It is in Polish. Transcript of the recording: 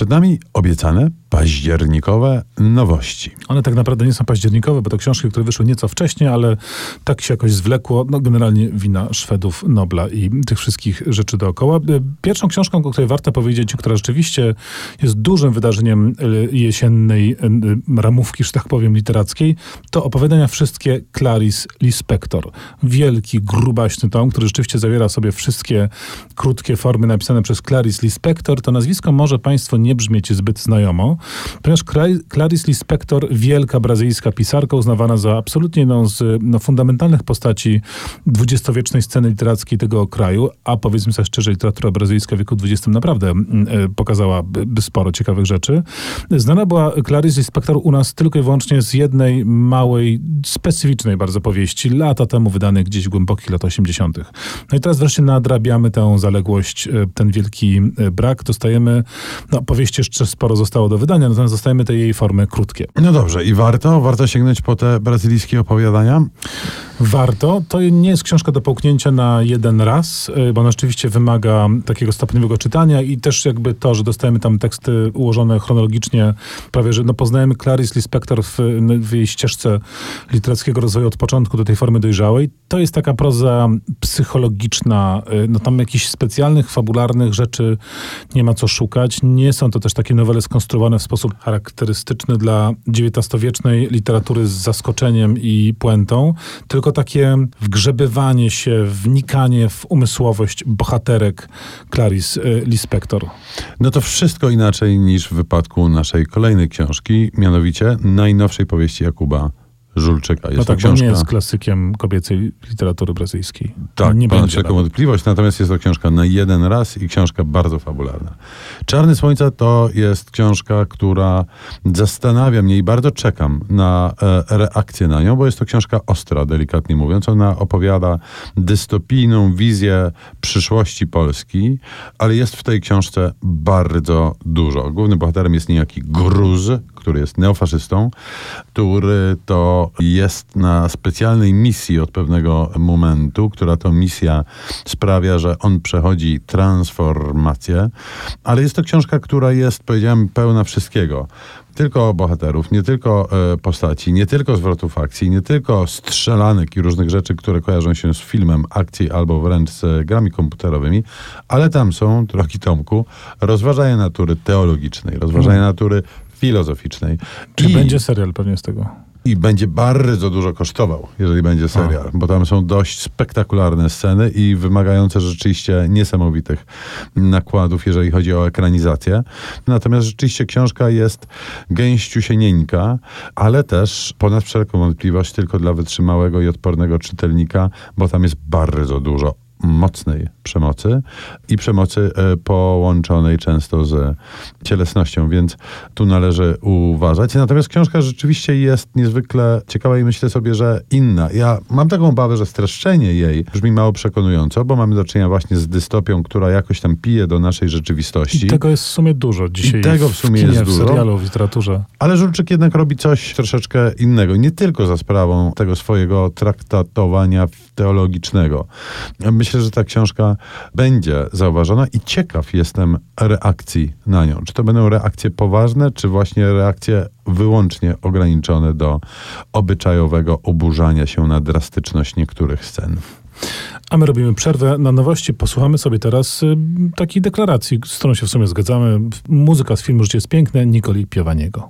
Przed nami obiecane październikowe nowości. One tak naprawdę nie są październikowe, bo to książki, które wyszły nieco wcześniej, ale tak się jakoś zwlekło. No generalnie wina Szwedów, Nobla i tych wszystkich rzeczy dookoła. Pierwszą książką, o której warto powiedzieć, która rzeczywiście jest dużym wydarzeniem jesiennej ramówki, że tak powiem, literackiej, to opowiadania wszystkie Clarice Lispector. Wielki, grubaśny tom, który rzeczywiście zawiera sobie wszystkie krótkie formy napisane przez Clarice Lispector. To nazwisko może Państwu nie brzmieć zbyt znajomo, ponieważ Clarice Lispector, wielka brazylijska pisarka, uznawana za absolutnie jedną z no, fundamentalnych postaci dwudziestowiecznej sceny literackiej tego kraju, a powiedzmy sobie szczerze, literatura brazylijska w wieku XX naprawdę e, pokazała sporo ciekawych rzeczy. Znana była Clarice Lispector u nas tylko i wyłącznie z jednej małej, specyficznej bardzo powieści, lata temu wydanej gdzieś w głębokich lat 80. No i teraz wreszcie nadrabiamy tę zaległość, e, ten wielki e, brak. Dostajemy, no powieści jeszcze sporo zostało do wydania, natomiast dostajemy te jej formy krótkie. No dobrze, i warto? Warto sięgnąć po te brazylijskie opowiadania? Warto. To nie jest książka do połknięcia na jeden raz, y, bo ona rzeczywiście wymaga takiego stopniowego czytania i też jakby to, że dostajemy tam teksty ułożone chronologicznie, prawie że no, poznajemy Clarice Lispector w, w jej ścieżce literackiego rozwoju od początku do tej formy dojrzałej. To jest taka proza psychologiczna, y, no tam jakichś specjalnych, fabularnych rzeczy nie ma co szukać. Nie są to też takie nowele skonstruowane w sposób charakterystyczny dla XIX-wiecznej literatury z zaskoczeniem i puentą, tylko takie wgrzebywanie się, wnikanie w umysłowość bohaterek Clarice e, Lispector. No to wszystko inaczej niż w wypadku naszej kolejnej książki, mianowicie najnowszej powieści Jakuba Żulczyka. Jest no tak, to książka... nie jest klasykiem kobiecej literatury brazylijskiej. Tak, nie ponad wszelką wątpliwość, natomiast jest to książka na jeden raz i książka bardzo fabularna. Czarny Słońce to jest książka, która zastanawia mnie i bardzo czekam na e, reakcję na nią, bo jest to książka ostra, delikatnie mówiąc. Ona opowiada dystopijną wizję przyszłości Polski, ale jest w tej książce bardzo dużo. Głównym bohaterem jest niejaki Gruz, który jest neofaszystą, który to jest na specjalnej misji od pewnego momentu, która to misja sprawia, że on przechodzi transformację, ale jest to książka, która jest, powiedziałem, pełna wszystkiego. Tylko bohaterów, nie tylko e, postaci, nie tylko zwrotów akcji, nie tylko strzelanek i różnych rzeczy, które kojarzą się z filmem akcji albo wręcz z grami komputerowymi, ale tam są, drogi Tomku, rozważania natury teologicznej, rozważania hmm. natury filozoficznej. Czy I, będzie serial pewnie z tego? I będzie bardzo dużo kosztował, jeżeli będzie serial, A. bo tam są dość spektakularne sceny i wymagające rzeczywiście niesamowitych nakładów, jeżeli chodzi o ekranizację. Natomiast rzeczywiście książka jest gęściusienieńka, ale też ponad wszelką wątpliwość tylko dla wytrzymałego i odpornego czytelnika, bo tam jest bardzo dużo mocnej przemocy i przemocy e, połączonej często z cielesnością, więc tu należy uważać. Natomiast książka rzeczywiście jest niezwykle ciekawa i myślę sobie, że inna. Ja mam taką obawę, że streszczenie jej brzmi mało przekonująco, bo mamy do czynienia właśnie z dystopią, która jakoś tam pije do naszej rzeczywistości. I tego jest w sumie dużo dzisiaj. I tego w sumie w kinie, jest dużo. W serialu, w literaturze. Ale Żulczyk jednak robi coś troszeczkę innego. Nie tylko za sprawą tego swojego traktatowania teologicznego. Myślę, że ta książka będzie zauważona i ciekaw jestem reakcji na nią. Czy to będą reakcje poważne, czy właśnie reakcje wyłącznie ograniczone do obyczajowego oburzania się na drastyczność niektórych scen. A my robimy przerwę na nowości. Posłuchamy sobie teraz y, takiej deklaracji, z którą się w sumie zgadzamy. Muzyka z filmu Życie jest piękne, Nikoli Piowaniego.